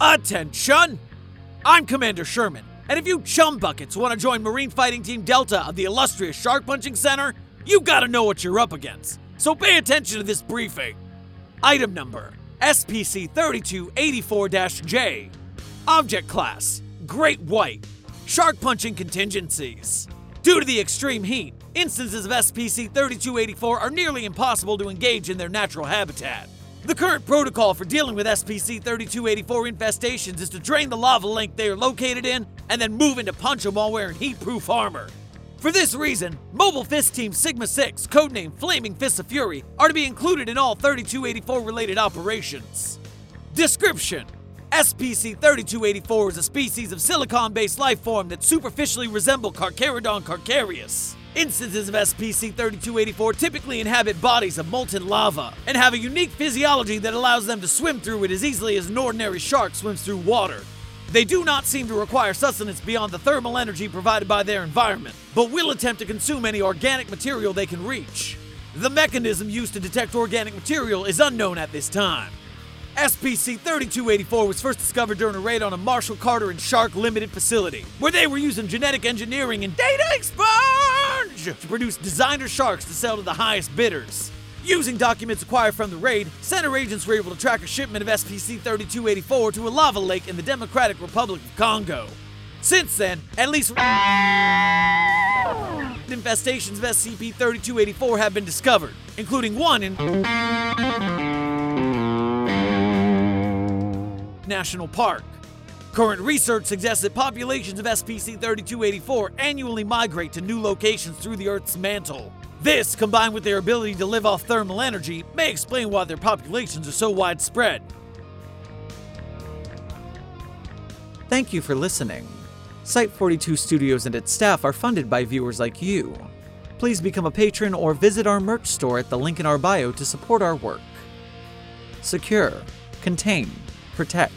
Attention! I'm Commander Sherman, and if you chum buckets want to join Marine Fighting Team Delta of the illustrious Shark Punching Center, you gotta know what you're up against. So pay attention to this briefing. Item number SPC 3284 J. Object class Great White. Shark punching contingencies. Due to the extreme heat, instances of SPC 3284 are nearly impossible to engage in their natural habitat. The current protocol for dealing with SPC 3284 infestations is to drain the lava lake they are located in and then move into punch them while wearing heat proof armor. For this reason, Mobile Fist Team Sigma 6, codenamed Flaming Fists of Fury, are to be included in all 3284 related operations. Description SPC 3284 is a species of silicon based life form that superficially resemble Carcharodon carcharias. Instances of SPC 3284 typically inhabit bodies of molten lava and have a unique physiology that allows them to swim through it as easily as an ordinary shark swims through water. They do not seem to require sustenance beyond the thermal energy provided by their environment, but will attempt to consume any organic material they can reach. The mechanism used to detect organic material is unknown at this time. SPC 3284 was first discovered during a raid on a Marshall Carter and Shark Limited facility, where they were using genetic engineering and data expunge to produce designer sharks to sell to the highest bidders. Using documents acquired from the raid, center agents were able to track a shipment of SPC 3284 to a lava lake in the Democratic Republic of Congo. Since then, at least infestations of SCP 3284 have been discovered, including one in National Park. Current research suggests that populations of SPC 3284 annually migrate to new locations through the Earth's mantle. This, combined with their ability to live off thermal energy, may explain why their populations are so widespread. Thank you for listening. Site 42 Studios and its staff are funded by viewers like you. Please become a patron or visit our merch store at the link in our bio to support our work. Secure, contain, protect.